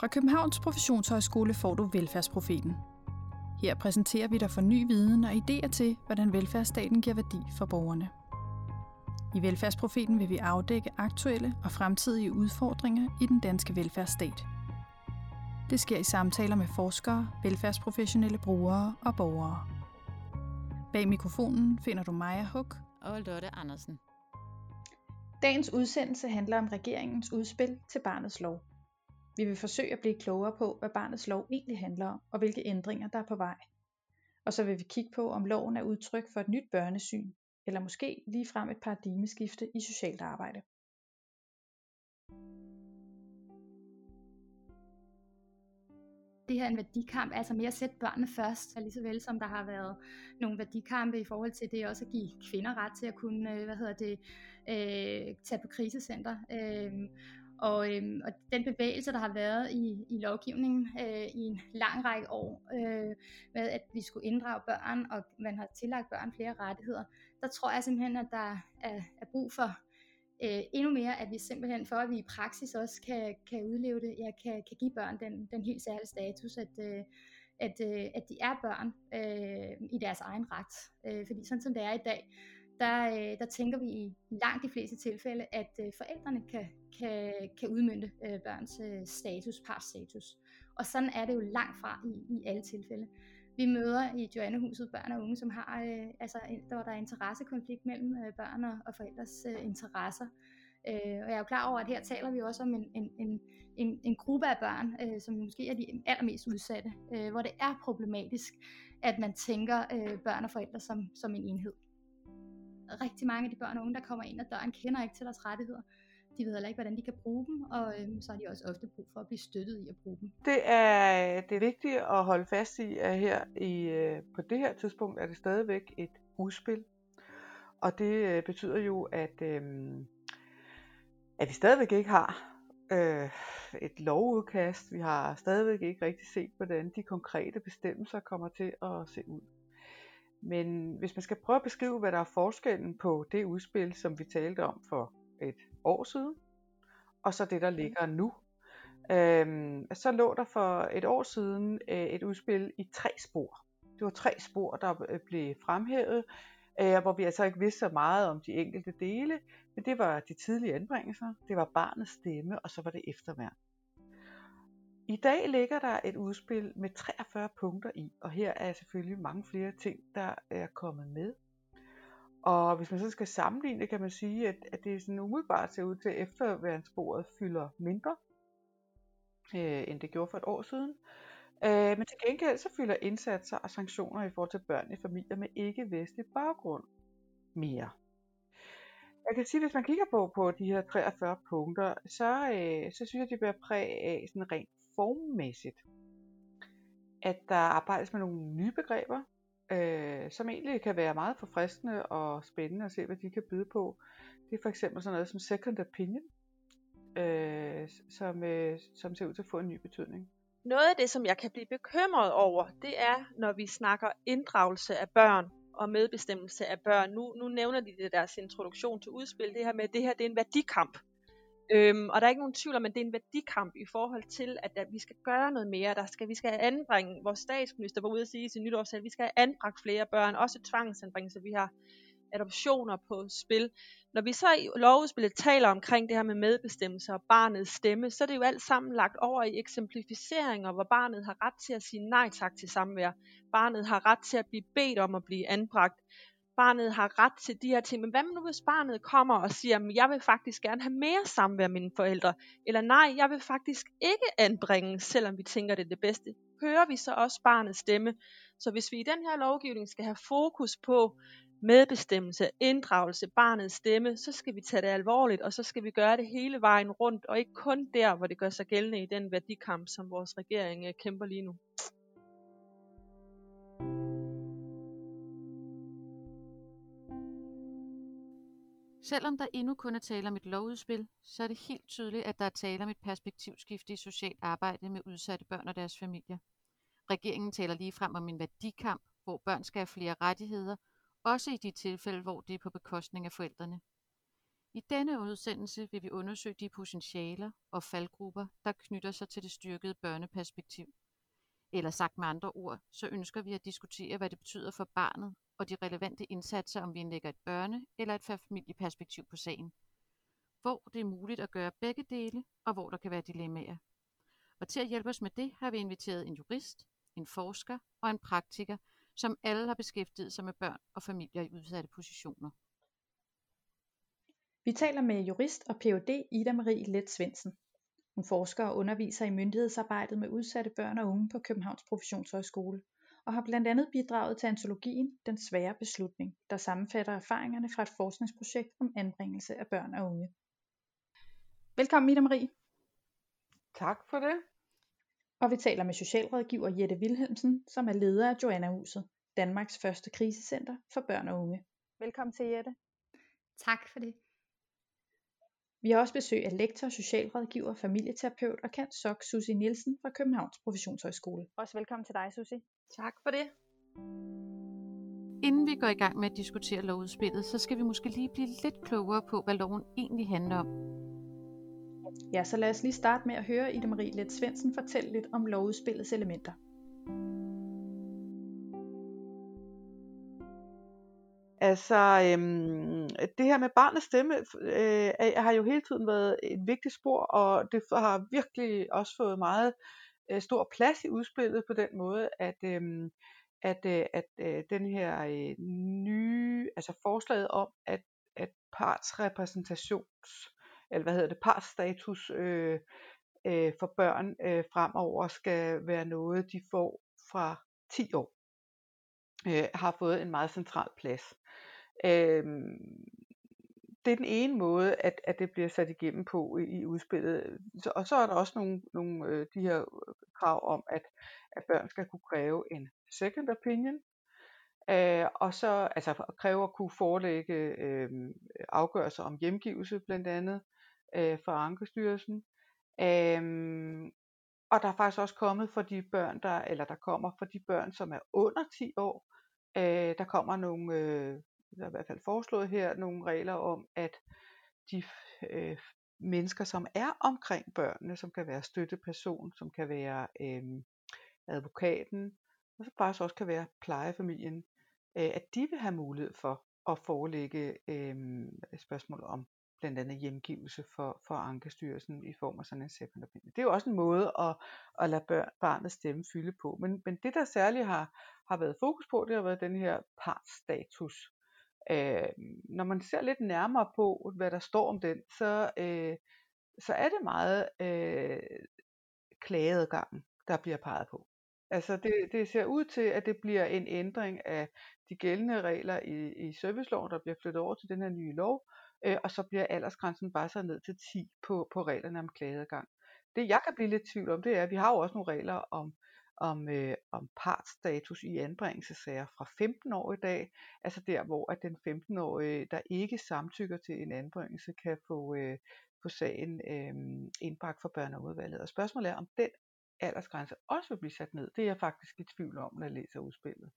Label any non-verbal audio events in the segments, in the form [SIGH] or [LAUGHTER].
Fra Københavns Professionshøjskole får du Velfærdsprofeten. Her præsenterer vi dig for ny viden og idéer til, hvordan velfærdsstaten giver værdi for borgerne. I Velfærdsprofeten vil vi afdække aktuelle og fremtidige udfordringer i den danske velfærdsstat. Det sker i samtaler med forskere, velfærdsprofessionelle brugere og borgere. Bag mikrofonen finder du Maja Huk og Lotte Andersen. Dagens udsendelse handler om regeringens udspil til barnets lov. Vi vil forsøge at blive klogere på, hvad barnets lov egentlig handler om, og hvilke ændringer der er på vej. Og så vil vi kigge på, om loven er udtryk for et nyt børnesyn, eller måske ligefrem et paradigmeskifte i socialt arbejde. det her er en værdikamp, altså mere at sætte børnene først, lige så vel som der har været nogle værdikampe i forhold til det også at give kvinder ret til at kunne, øh, hvad hedder det, øh, tage på krisecenter. Øh, og, øhm, og den bevægelse, der har været i, i lovgivningen øh, i en lang række år, øh, med at vi skulle inddrage børn, og man har tillagt børn flere rettigheder, der tror jeg simpelthen, at der er, er brug for øh, endnu mere, at vi simpelthen, for at vi i praksis også kan, kan udleve det, ja, kan, kan give børn den, den helt særlige status, at, øh, at, øh, at de er børn øh, i deres egen ret. Øh, fordi sådan som det er i dag, der, øh, der tænker vi i langt de fleste tilfælde, at øh, forældrene kan, kan, kan udmynde øh, børns øh, status, partsstatus. Og sådan er det jo langt fra i, i alle tilfælde. Vi møder i Joannehuset børn og unge, som har, øh, altså, der er interessekonflikt mellem øh, børn og, og forældres øh, interesser. Øh, og jeg er jo klar over, at her taler vi også om en, en, en, en, en gruppe af børn, øh, som måske er de allermest udsatte, øh, hvor det er problematisk, at man tænker øh, børn og forældre som, som en enhed rigtig mange af de børn og unge, der kommer ind ad døren, kender ikke til deres rettigheder. De ved heller ikke, hvordan de kan bruge dem, og øhm, så har de også ofte brug for at blive støttet i at bruge dem. Det er, det er vigtigt at holde fast i, at her i, øh, på det her tidspunkt er det stadigvæk et udspil. Og det øh, betyder jo, at, øh, at vi stadigvæk ikke har øh, et lovudkast. Vi har stadigvæk ikke rigtig set, hvordan de konkrete bestemmelser kommer til at se ud. Men hvis man skal prøve at beskrive, hvad der er forskellen på det udspil, som vi talte om for et år siden, og så det, der ligger nu, øhm, så lå der for et år siden øh, et udspil i tre spor. Det var tre spor, der øh, blev fremhævet, øh, hvor vi altså ikke vidste så meget om de enkelte dele, men det var de tidlige anbringelser, det var barnets stemme, og så var det efterværn. I dag ligger der et udspil med 43 punkter i, og her er selvfølgelig mange flere ting, der er kommet med. Og hvis man så skal sammenligne, kan man sige, at, at det sådan umiddelbart ser ud til, at efterværnssporet fylder mindre, øh, end det gjorde for et år siden. Øh, men til gengæld så fylder indsatser og sanktioner i forhold til børn i familier med ikke-vestlig baggrund mere. Jeg kan sige, hvis man kigger på, på de her 43 punkter, så, øh, så synes jeg, de bliver præg af sådan rent formmæssigt, at der arbejdes med nogle nye begreber, øh, som egentlig kan være meget forfriskende og spændende at se, hvad de kan byde på. Det er for eksempel sådan noget som second opinion, øh, som, øh, som ser ud til at få en ny betydning. Noget af det, som jeg kan blive bekymret over, det er, når vi snakker inddragelse af børn og medbestemmelse af børn. Nu, nu nævner de det deres introduktion til udspil, det her med, at det her det er en værdikamp. Øhm, og der er ikke nogen tvivl om, at det er en værdikamp i forhold til, at, at vi skal gøre noget mere. Der skal, vi skal anbringe, vores statsminister var ude at sige i sin nytårsal, vi skal have anbragt flere børn, også tvangsanbringelse. Vi har adoptioner på spil. Når vi så i lovudspillet taler omkring det her med medbestemmelse og barnets stemme, så er det jo alt sammen lagt over i eksemplificeringer, hvor barnet har ret til at sige nej tak til samvær. Barnet har ret til at blive bedt om at blive anbragt barnet har ret til de her ting, men hvad nu hvis barnet kommer og siger, at jeg vil faktisk gerne have mere samvær med mine forældre, eller nej, jeg vil faktisk ikke anbringe, selvom vi tænker det er det bedste. Hører vi så også barnets stemme? Så hvis vi i den her lovgivning skal have fokus på medbestemmelse, inddragelse, barnets stemme, så skal vi tage det alvorligt, og så skal vi gøre det hele vejen rundt, og ikke kun der, hvor det gør sig gældende i den værdikamp, som vores regering øh, kæmper lige nu. Selvom der endnu kun er tale om et lovudspil, så er det helt tydeligt, at der er tale om et perspektivskifte i socialt arbejde med udsatte børn og deres familier. Regeringen taler lige frem om en værdikamp, hvor børn skal have flere rettigheder, også i de tilfælde, hvor det er på bekostning af forældrene. I denne udsendelse vil vi undersøge de potentialer og faldgrupper, der knytter sig til det styrkede børneperspektiv. Eller sagt med andre ord, så ønsker vi at diskutere, hvad det betyder for barnet og de relevante indsatser, om vi indlægger et børne- eller et familieperspektiv på sagen. Hvor det er muligt at gøre begge dele, og hvor der kan være dilemmaer. Og til at hjælpe os med det, har vi inviteret en jurist, en forsker og en praktiker, som alle har beskæftiget sig med børn og familier i udsatte positioner. Vi taler med jurist og Ph.D. Ida Marie Let Svendsen. Hun forsker og underviser i myndighedsarbejdet med udsatte børn og unge på Københavns Professionshøjskole, og har blandt andet bidraget til antologien Den svære beslutning, der sammenfatter erfaringerne fra et forskningsprojekt om anbringelse af børn og unge. Velkommen Ida Marie. Tak for det. Og vi taler med socialrådgiver Jette Wilhelmsen, som er leder af Joanna-huset, Danmarks første krisecenter for børn og unge. Velkommen til Jette. Tak for det. Vi har også besøg af lektor, socialrådgiver, familieterapeut og kendt sok Susie Nielsen fra Københavns Professionshøjskole. Også velkommen til dig, Susie. Tak for det. Inden vi går i gang med at diskutere lovudspillet, så skal vi måske lige blive lidt klogere på, hvad loven egentlig handler om. Ja, så lad os lige starte med at høre Ida Marie Let Svendsen fortælle lidt om lovudspillets elementer. Altså, øhm, det her med barnets stemme øh, har jo hele tiden været et vigtigt spor, og det har virkelig også fået meget øh, stor plads i udspillet på den måde, at, øh, at, øh, at øh, den her øh, nye, altså forslaget om, at, at partsrepræsentations, eller hvad hedder det, partsstatus øh, øh, for børn øh, fremover skal være noget, de får fra 10 år, øh, har fået en meget central plads. Øh, det er den ene måde, at, at det bliver sat igennem på i, i udspillet. Så, og så er der også nogle, nogle øh, de her øh, krav om, at, at børn skal kunne kræve en second opinion, øh, og så altså kræve at kunne forelægge øh, afgørelser om hjemgivelse blandt andet øh, for Ankestyrelsen. Øh, og der er faktisk også kommet for de børn, der, eller der kommer for de børn, som er under 10 år, øh, der kommer nogle, øh, der er i hvert fald foreslået her, nogle regler om, at de øh, mennesker, som er omkring børnene, som kan være støtteperson, som kan være øh, advokaten, og så faktisk også kan være plejefamilien, øh, at de vil have mulighed for at forelægge øh, spørgsmål om blandt andet hjemgivelse for, for Ankestyrelsen i form af sådan en second opinion. Det er jo også en måde at, at lade børn, barnets stemme fylde på. Men, men det, der særligt har, har været fokus på, det har været den her partsstatus. Øh, når man ser lidt nærmere på, hvad der står om den, så, øh, så er det meget øh, klageadgangen, der bliver peget på. Altså det, det ser ud til, at det bliver en ændring af de gældende regler i, i serviceloven, der bliver flyttet over til den her nye lov, øh, og så bliver aldersgrænsen bare så ned til 10 på, på reglerne om klageadgang. Det jeg kan blive lidt tvivl om, det er, at vi har jo også nogle regler om, om, øh, om partsstatus i anbringelsessager fra 15 år i dag, altså der hvor at den 15-årige, der ikke samtykker til en anbringelse, kan få, øh, få sagen øh, indbragt for børneudvalget. Og spørgsmålet er, om den aldersgrænse også vil blive sat ned. Det er jeg faktisk i tvivl om, når jeg læser udspillet.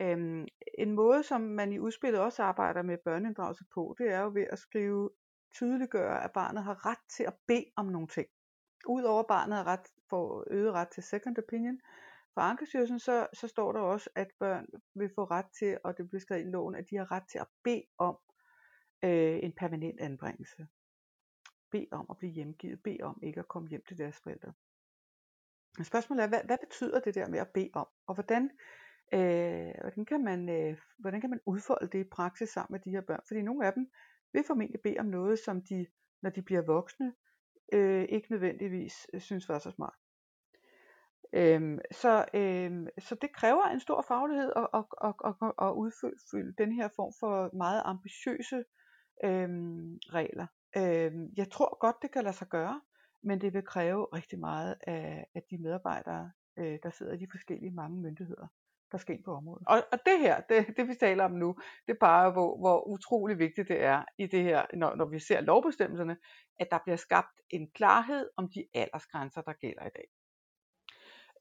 Øhm, en måde, som man i udspillet også arbejder med børneinddragelse på, det er jo ved at skrive tydeliggøre, at barnet har ret til at bede om nogle ting. Udover barnet har ret, for øget ret til second opinion for Ankestyrelsen, så, så står der også, at børn vil få ret til, og det bliver skrevet i loven, at de har ret til at bede om øh, en permanent anbringelse. Bede om at blive hjemgivet, bede om ikke at komme hjem til deres forældre. Spørgsmålet er, hvad, hvad betyder det der med at bede om, og hvordan Øh, hvordan, kan man, øh, hvordan kan man udfolde det i praksis sammen med de her børn? Fordi nogle af dem vil formentlig bede om noget, som de, når de bliver voksne, øh, ikke nødvendigvis øh, synes var så smart. Øhm, så, øhm, så det kræver en stor faglighed at, at, at, at, at udfylde den her form for meget ambitiøse øhm, regler. Øhm, jeg tror godt, det kan lade sig gøre, men det vil kræve rigtig meget af, af de medarbejdere, øh, der sidder i de forskellige mange myndigheder der skal på området. Og, og det her, det, det vi taler om nu, det bare hvor, hvor utrolig vigtigt det er i det her, når, når vi ser lovbestemmelserne, at der bliver skabt en klarhed om de aldersgrænser, der gælder i dag.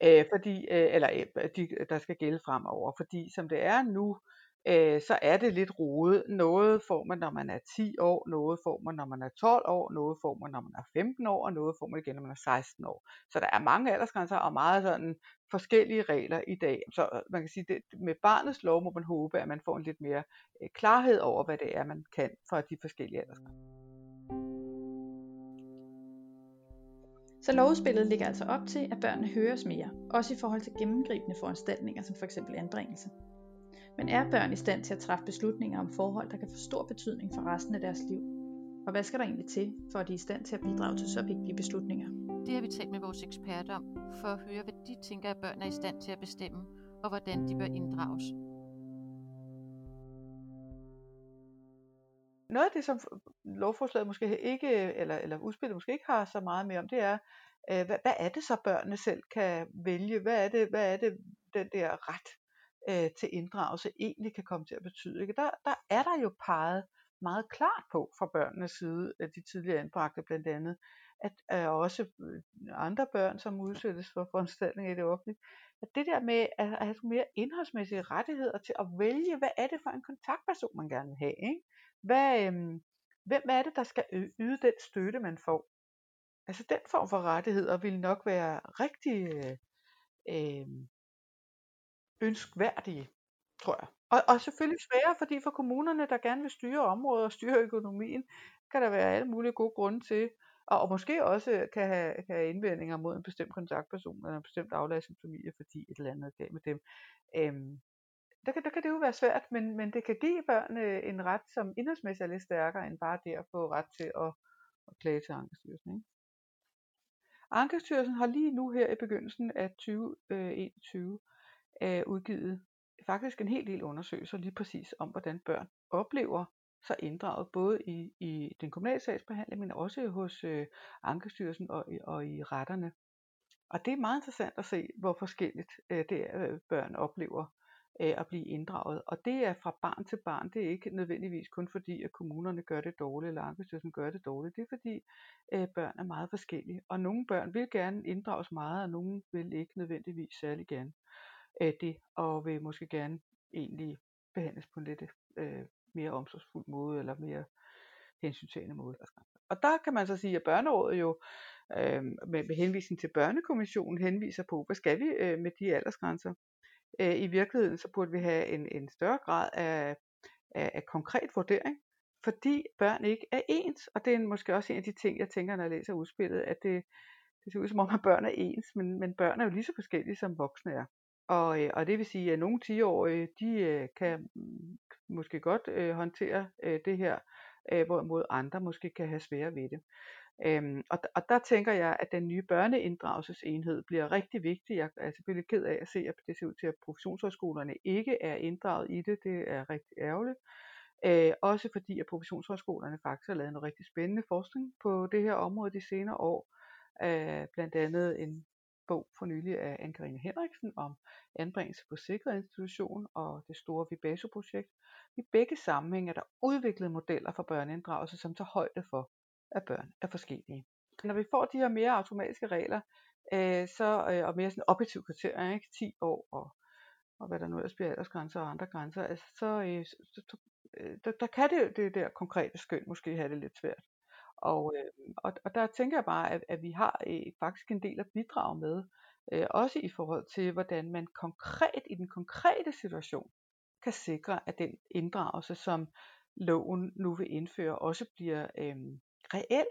Øh, fordi, øh, eller øh, de, der skal gælde fremover. Fordi som det er nu, øh, øh, så er det lidt rodet. Noget får man, når man er 10 år, noget får man, når man er 12 år, noget får man, når man er 15 år, og noget får man igen, når man er 16 år. Så der er mange aldersgrænser og meget sådan forskellige regler i dag. Så øh, man kan sige, at med barnets lov må man håbe, at man får en lidt mere øh, klarhed over, hvad det er, man kan fra de forskellige aldersgrænser. Så lovudspillet ligger altså op til, at børnene høres mere, også i forhold til gennemgribende foranstaltninger som f.eks. anbringelse. Men er børn i stand til at træffe beslutninger om forhold, der kan få stor betydning for resten af deres liv? Og hvad skal der egentlig til, for at de er i stand til at bidrage til så vigtige beslutninger? Det har vi talt med vores eksperter om, for at høre, hvad de tænker, at børn er i stand til at bestemme, og hvordan de bør inddrages. Noget af det, som lovforslaget måske ikke, eller, eller udspillet måske ikke har så meget med om, det er, øh, hvad, hvad er det så børnene selv kan vælge? Hvad er det, hvad er det den der ret øh, til inddragelse egentlig kan komme til at betyde? Ikke? Der, der er der jo peget meget klart på fra børnenes side, af de tidligere anbragte blandt andet, at øh, også øh, andre børn, som udsættes for foranstaltninger i det offentlige, at det der med at, have mere indholdsmæssige rettigheder til at vælge, hvad er det for en kontaktperson, man gerne vil have, ikke? Hvad, øhm, hvem er det, der skal yde den støtte, man får? Altså den form for rettigheder vil nok være rigtig øh, øh ønskværdige, tror jeg. Og, og selvfølgelig svære, fordi for kommunerne, der gerne vil styre området og styre økonomien, kan der være alle mulige gode grunde til, og, og måske også kan have, kan have indvendinger mod en bestemt kontaktperson eller en bestemt aflastningsfamilie, fordi et eller andet er galt med dem. Øhm, der kan, der kan det jo være svært, men, men det kan give børnene øh, en ret, som indholdsmæssigt er lidt stærkere, end bare det at få ret til at, at klage til Ankestyrelsen. Ikke? Ankestyrelsen har lige nu her i begyndelsen af 2021 øh, udgivet faktisk en hel del undersøgelser lige præcis om, hvordan børn oplever sig inddraget, både i, i den kommunale sagsbehandling, men også hos øh, Ankestyrelsen og, og i retterne. Og det er meget interessant at se, hvor forskelligt øh, det er, øh, børn oplever øh, at blive inddraget. Og det er fra barn til barn. Det er ikke nødvendigvis kun fordi, at kommunerne gør det dårligt, eller Ankestyrelsen gør det dårligt. Det er fordi, øh, børn er meget forskellige. Og nogle børn vil gerne inddrages meget, og nogle vil ikke nødvendigvis særlig gerne af det, og vil måske gerne egentlig behandles på en lidt øh, mere omsorgsfuld måde, eller mere hensyntagende måde. Og der kan man så sige, at børnerådet jo øh, med, med henvisning til børnekommissionen henviser på, hvad skal vi øh, med de aldersgrænser? Øh, I virkeligheden så burde vi have en, en større grad af, af, af konkret vurdering, fordi børn ikke er ens, og det er måske også en af de ting, jeg tænker, når jeg læser udspillet, at det, det ser ud som om, at børn er ens, men, men børn er jo lige så forskellige, som voksne er. Og, øh, og det vil sige, at nogle 10-årige, de øh, kan måske godt øh, håndtere øh, det her, øh, hvorimod andre måske kan have svære ved det. Øhm, og, og der tænker jeg, at den nye børneinddragelsesenhed bliver rigtig vigtig. Jeg er selvfølgelig ked af at se, at det ser ud til, at professionshøjskolerne ikke er inddraget i det. Det er rigtig ærgerligt. Øh, også fordi, at professionshøjskolerne faktisk har lavet noget rigtig spændende forskning på det her område de senere år. Øh, blandt andet en bog for nylig af Anne-Karine Henriksen om anbringelse på sikret institution og det store Vibaso-projekt. I begge sammenhænge er der udviklet modeller for børneinddragelse, som tager højde for, at børn er forskellige. Når vi får de her mere automatiske regler, øh, så, øh, og mere sådan objektive kriterier, ikke? 10 år og, og hvad der nu ellers bliver aldersgrænser og andre grænser, altså, så, øh, så, så øh, der, der kan det, det der konkrete skøn måske have det lidt svært. Og, øh, og, og der tænker jeg bare, at, at vi har øh, faktisk en del at bidrage med, øh, også i forhold til, hvordan man konkret i den konkrete situation kan sikre, at den inddragelse, som loven nu vil indføre, også bliver øh, reel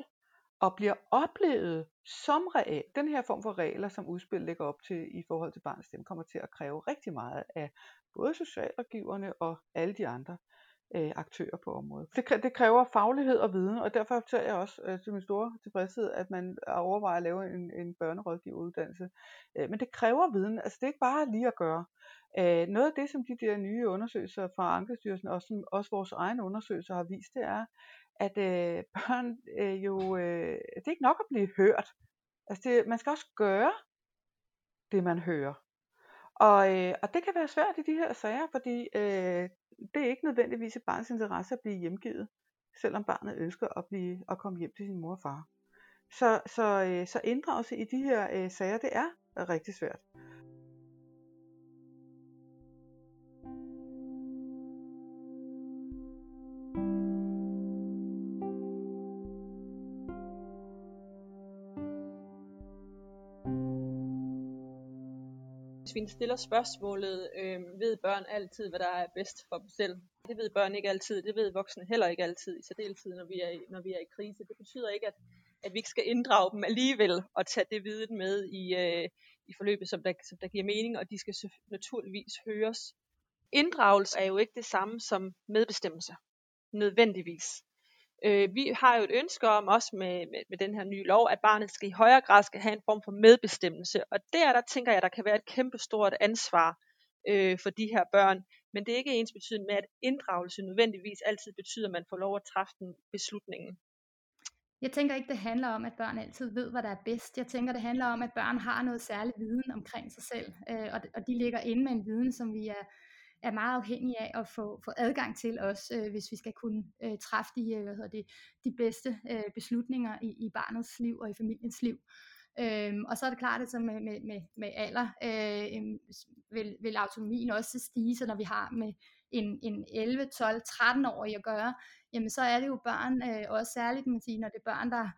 og bliver oplevet som reel. Den her form for regler, som udspil lægger op til i forhold til barnets stemme, kommer til at kræve rigtig meget af både socialrådgiverne og alle de andre øh, aktører på området. Det, det kræver faglighed og viden, og derfor tager jeg også øh, til min store tilfredshed, at man overvejer at lave en, en børnerådgiveruddannelse. Øh, men det kræver viden, altså det er ikke bare lige at gøre. Øh, noget af det, som de der nye undersøgelser fra Ankestyrelsen, og som også vores egne undersøgelser har vist, det er, at øh, [LAUGHS] børn øh, jo, øh, det er ikke nok at blive hørt. Altså det, man skal også gøre det, man hører. Og, øh, og det kan være svært i de her sager, fordi øh, det er ikke nødvendigvis i barnets interesse at blive hjemgivet, selvom barnet ønsker at, blive, at komme hjem til sin mor og far. Så, så, øh, så inddragelse i de her øh, sager, det er rigtig svært. Svin stiller spørgsmålet, øh, ved børn altid, hvad der er bedst for dem selv? Det ved børn ikke altid, det ved voksne heller ikke altid, i særdeleshed, når vi er i, når vi er i krise. Det betyder ikke, at, at vi ikke skal inddrage dem alligevel og tage det viden med i, øh, i forløbet, som der, som der giver mening, og de skal naturligvis høres. Inddragelse er jo ikke det samme som medbestemmelse, nødvendigvis. Øh, vi har jo et ønske om, også med, med, med den her nye lov, at barnet skal i højere grad skal have en form for medbestemmelse. Og der, der tænker jeg, der kan være et kæmpestort ansvar øh, for de her børn. Men det er ikke ens betydende med, at inddragelse nødvendigvis altid betyder, at man får lov at træffe den beslutningen. Jeg tænker ikke, det handler om, at børn altid ved, hvad der er bedst. Jeg tænker, det handler om, at børn har noget særlig viden omkring sig selv, øh, og, og de ligger inde med en viden, som vi er, er meget afhængige af at få, få adgang til os, øh, hvis vi skal kunne øh, træffe de, øh, hvad hedder det, de bedste øh, beslutninger i, i barnets liv og i familiens liv. Øhm, og så er det klart, at så med, med, med, med alder øh, vil, vil autonomien også stige, så når vi har med en, en 11, 12, 13-årig at gøre, jamen så er det jo børn, øh, også særligt man siger, når det er børn, der,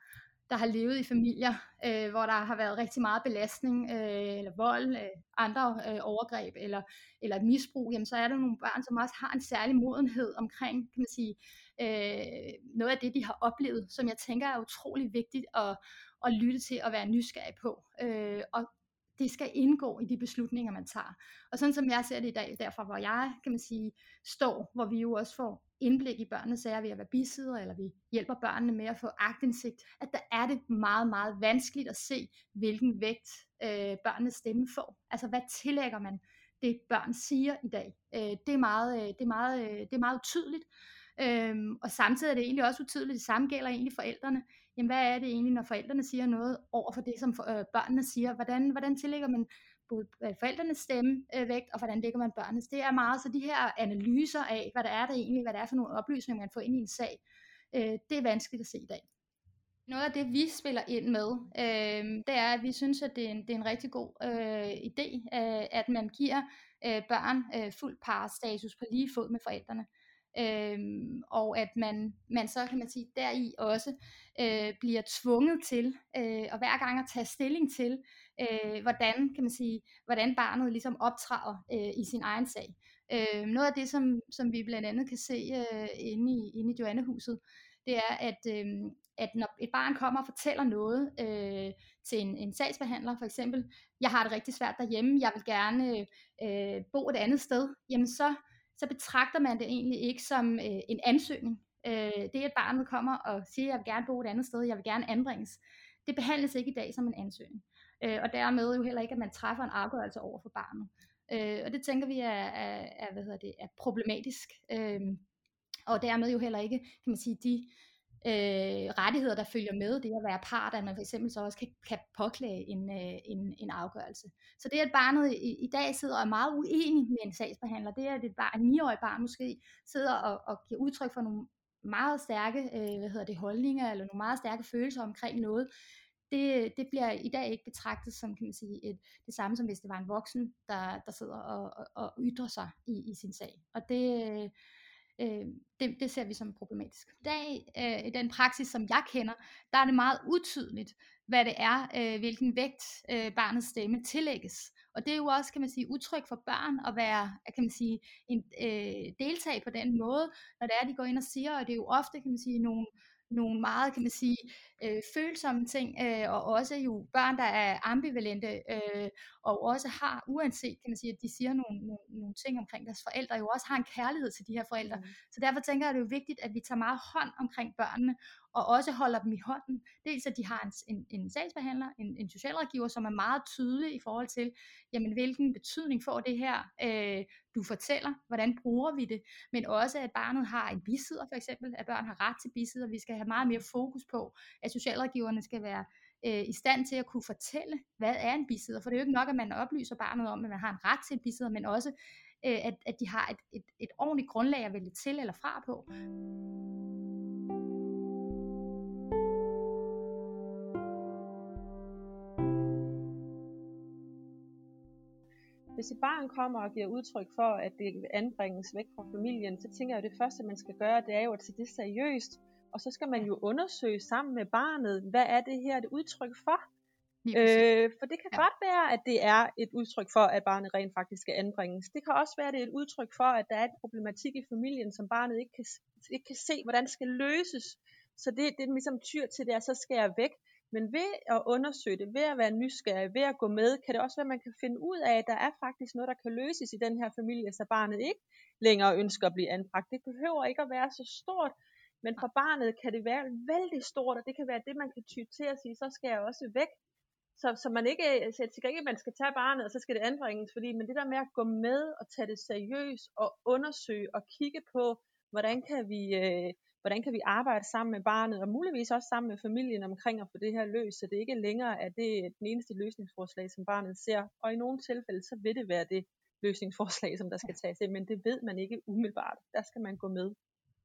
der har levet i familier, øh, hvor der har været rigtig meget belastning, øh, eller vold, øh, andre øh, overgreb, eller, eller et misbrug, jamen så er der nogle børn, som også har en særlig modenhed omkring, kan man sige, øh, noget af det, de har oplevet, som jeg tænker er utrolig vigtigt at, at lytte til og være nysgerrig på. Øh, og det skal indgå i de beslutninger, man tager. Og sådan som jeg ser det i dag, derfor hvor jeg, kan man sige, står, hvor vi jo også får indblik i børnenes sager ved at være bisidder, eller vi hjælper børnene med at få agtindsigt, at der er det meget, meget vanskeligt at se, hvilken vægt øh, børnenes stemme får. Altså hvad tillægger man det børn siger i dag? Øh, det, er meget, øh, det, er meget, øh, det er meget utydeligt. Øhm, og samtidig er det egentlig også utydeligt, det samme gælder egentlig forældrene. Jamen hvad er det egentlig, når forældrene siger noget over for det, som for, øh, børnene siger? Hvordan, hvordan tillægger man både øh, forældrenes stemme øh, vægt, og hvordan lægger man børnenes? Det er meget så de her analyser af, hvad der er der egentlig, hvad der er for nogle oplysninger, man får ind i en sag. Øh, det er vanskeligt at se i dag. Noget af det, vi spiller ind med, øh, det er, at vi synes, at det er en, det er en rigtig god øh, idé, øh, at man giver øh, børn øh, fuld parstatus på lige fod med forældrene. Øhm, og at man, man så kan man sige deri også øh, bliver tvunget til øh, og hver gang at tage stilling til øh, hvordan kan man sige hvordan barnet ligesom optræder øh, i sin egen sag. Øh, noget af det som, som vi blandt andet kan se øh, inde i inde i Joannehuset det er at øh, at når et barn kommer og fortæller noget øh, til en, en sagsbehandler for eksempel jeg har det rigtig svært derhjemme jeg vil gerne øh, bo et andet sted jamen så så betragter man det egentlig ikke som øh, en ansøgning. Øh, det at barnet kommer og siger, jeg vil gerne bo et andet sted, jeg vil gerne anbringes, det behandles ikke i dag som en ansøgning. Øh, og dermed jo heller ikke, at man træffer en afgørelse over for barnet. Øh, og det tænker vi er, er, er, hvad hedder det, er problematisk. Øh, og dermed jo heller ikke, kan man sige, de øh, rettigheder, der følger med det at være part, at man for eksempel så også kan, kan påklage en, øh, en, en afgørelse. Så det, at barnet i, i dag sidder og er meget uenig med en sagsbehandler, det er, at et, barn, et 9-årig barn måske sidder og, og giver udtryk for nogle meget stærke øh, hvad hedder det, holdninger, eller nogle meget stærke følelser omkring noget, det, det bliver i dag ikke betragtet som kan man sige, et, det samme som hvis det var en voksen, der, der sidder og, og, og ytrer sig i, i sin sag. Og det, øh, det, det ser vi som problematisk. I dag, øh, i den praksis, som jeg kender, der er det meget utydeligt, hvad det er, øh, hvilken vægt øh, barnets stemme tillægges. Og det er jo også, kan man sige, utryg for børn at være, kan man sige, en øh, deltag på den måde, når det er, de går ind og siger, og det er jo ofte, kan man sige, nogle, nogle meget, kan man sige, øh, følsomme ting, øh, og også jo børn, der er ambivalente, øh, og også har, uanset, kan man sige, at de siger nogle, nogle, nogle ting omkring deres forældre, jo også har en kærlighed til de her forældre. Mm. Så derfor tænker jeg, at det er jo vigtigt, at vi tager meget hånd omkring børnene, og også holder dem i hånden. Dels at de har en, en, en sagsbehandler, en, en socialrådgiver, som er meget tydelig i forhold til, jamen hvilken betydning får det her, øh, du fortæller, hvordan bruger vi det, men også at barnet har en bisidder for eksempel, at børn har ret til bisidder, vi skal have meget mere fokus på, at socialrådgiverne skal være øh, i stand til at kunne fortælle, hvad er en bisidder, for det er jo ikke nok, at man oplyser barnet om, at man har en ret til en bisidder, men også, øh, at, at de har et, et, et ordentligt grundlag at vælge til eller fra på. Hvis et barn kommer og giver udtryk for, at det anbringes væk fra familien, så tænker jeg, at det første, man skal gøre, det er jo at tage det seriøst, og så skal man jo undersøge sammen med barnet, hvad er det her et udtryk for? Øh, for det kan ja. godt være, at det er et udtryk for, at barnet rent faktisk skal anbringes. Det kan også være, at det er et udtryk for, at der er et problematik i familien, som barnet ikke kan, ikke kan se, hvordan skal løses. Så det, det er ligesom tyr til det, at så skal jeg væk. Men ved at undersøge det, ved at være nysgerrig, ved at gå med, kan det også være, at man kan finde ud af, at der er faktisk noget, der kan løses i den her familie, så barnet ikke længere ønsker at blive anbragt. Det behøver ikke at være så stort, men for barnet kan det være vældig stort, og det kan være det, man kan ty til at sige, så skal jeg også væk. Så, så man ikke, så jeg tænker ikke, at man skal tage barnet, og så skal det anbringes, fordi, men det der med at gå med og tage det seriøst og undersøge og kigge på, hvordan kan vi, øh, hvordan kan vi arbejde sammen med barnet, og muligvis også sammen med familien omkring at få det her løst, så det ikke længere er det den eneste løsningsforslag, som barnet ser. Og i nogle tilfælde, så vil det være det løsningsforslag, som der skal tages ind, men det ved man ikke umiddelbart. Der skal man gå med.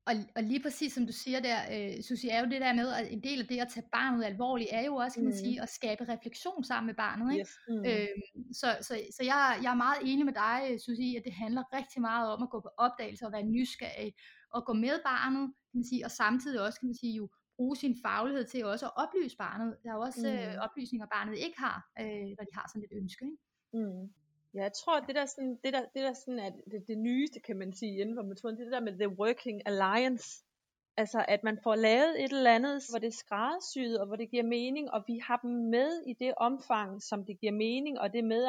Og, og lige præcis som du siger der, øh, Susie, er jo det der med, at en del af det at tage barnet alvorligt, er jo også, kan man mm. sige, at skabe refleksion sammen med barnet. Ikke? Yes. Mm. Øh, så så, så jeg, jeg er meget enig med dig, Susie, at det handler rigtig meget om at gå på opdagelse og være nysgerrig, og gå med barnet, kan man sige, og samtidig også, kan man sige, jo bruge sin faglighed til også at oplyse barnet. Der er jo også øh, mm. øh, oplysninger, barnet ikke har, øh, når de har sådan et ønske. Ikke? Mm. Ja, jeg tror, det der, sådan, det der, det der sådan er det, det nyeste, kan man sige, inden for metoden, det er det der med The Working Alliance. Altså, at man får lavet et eller andet, hvor det er skræddersyet, og hvor det giver mening, og vi har dem med i det omfang, som det giver mening, og det med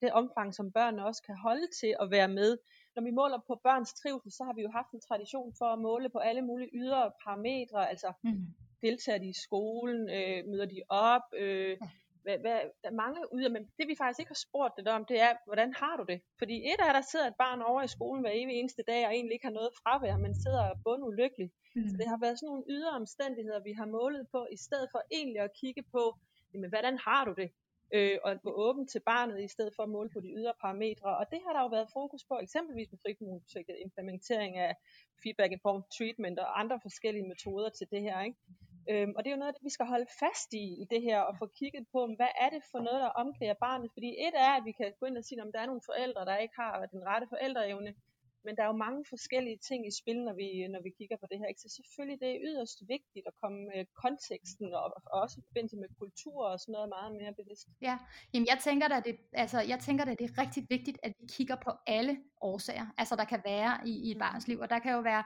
det omfang, som børnene også kan holde til at være med. Når vi måler på børns trivsel, så har vi jo haft en tradition for at måle på alle mulige ydre parametre, altså mm. deltager de i skolen, øh, møder de op, øh, hvad, hvad, der er mange ud men det vi faktisk ikke har spurgt det om, det er, hvordan har du det? Fordi et er, der sidder et barn over i skolen hver evig eneste dag, og egentlig ikke har noget fravær, men sidder bundulykkelig. Mm. Så det har været sådan nogle ydre omstændigheder, vi har målet på, i stedet for egentlig at kigge på, jamen, hvordan har du det? Øh, og gå åben til barnet, i stedet for at måle på de ydre parametre. Og det har der jo været fokus på, eksempelvis med frikommuneprojektet, implementering af feedback informed treatment og andre forskellige metoder til det her. Ikke? Øhm, og det er jo noget af det, vi skal holde fast i i det her, og få kigget på, hvad er det for noget, der omklæder barnet. Fordi et er, at vi kan gå ind og sige, om der er nogle forældre, der ikke har den rette forældreevne, men der er jo mange forskellige ting i spil, når vi, når vi kigger på det her. Ikke? Så selvfølgelig det er yderst vigtigt at komme med konteksten, og, og også i forbindelse med kultur og sådan noget meget mere bevidst. Ja, Jamen, jeg tænker da, det, altså, jeg tænker da, det er rigtig vigtigt, at vi kigger på alle årsager, altså der kan være i, i et barns liv, og der kan jo være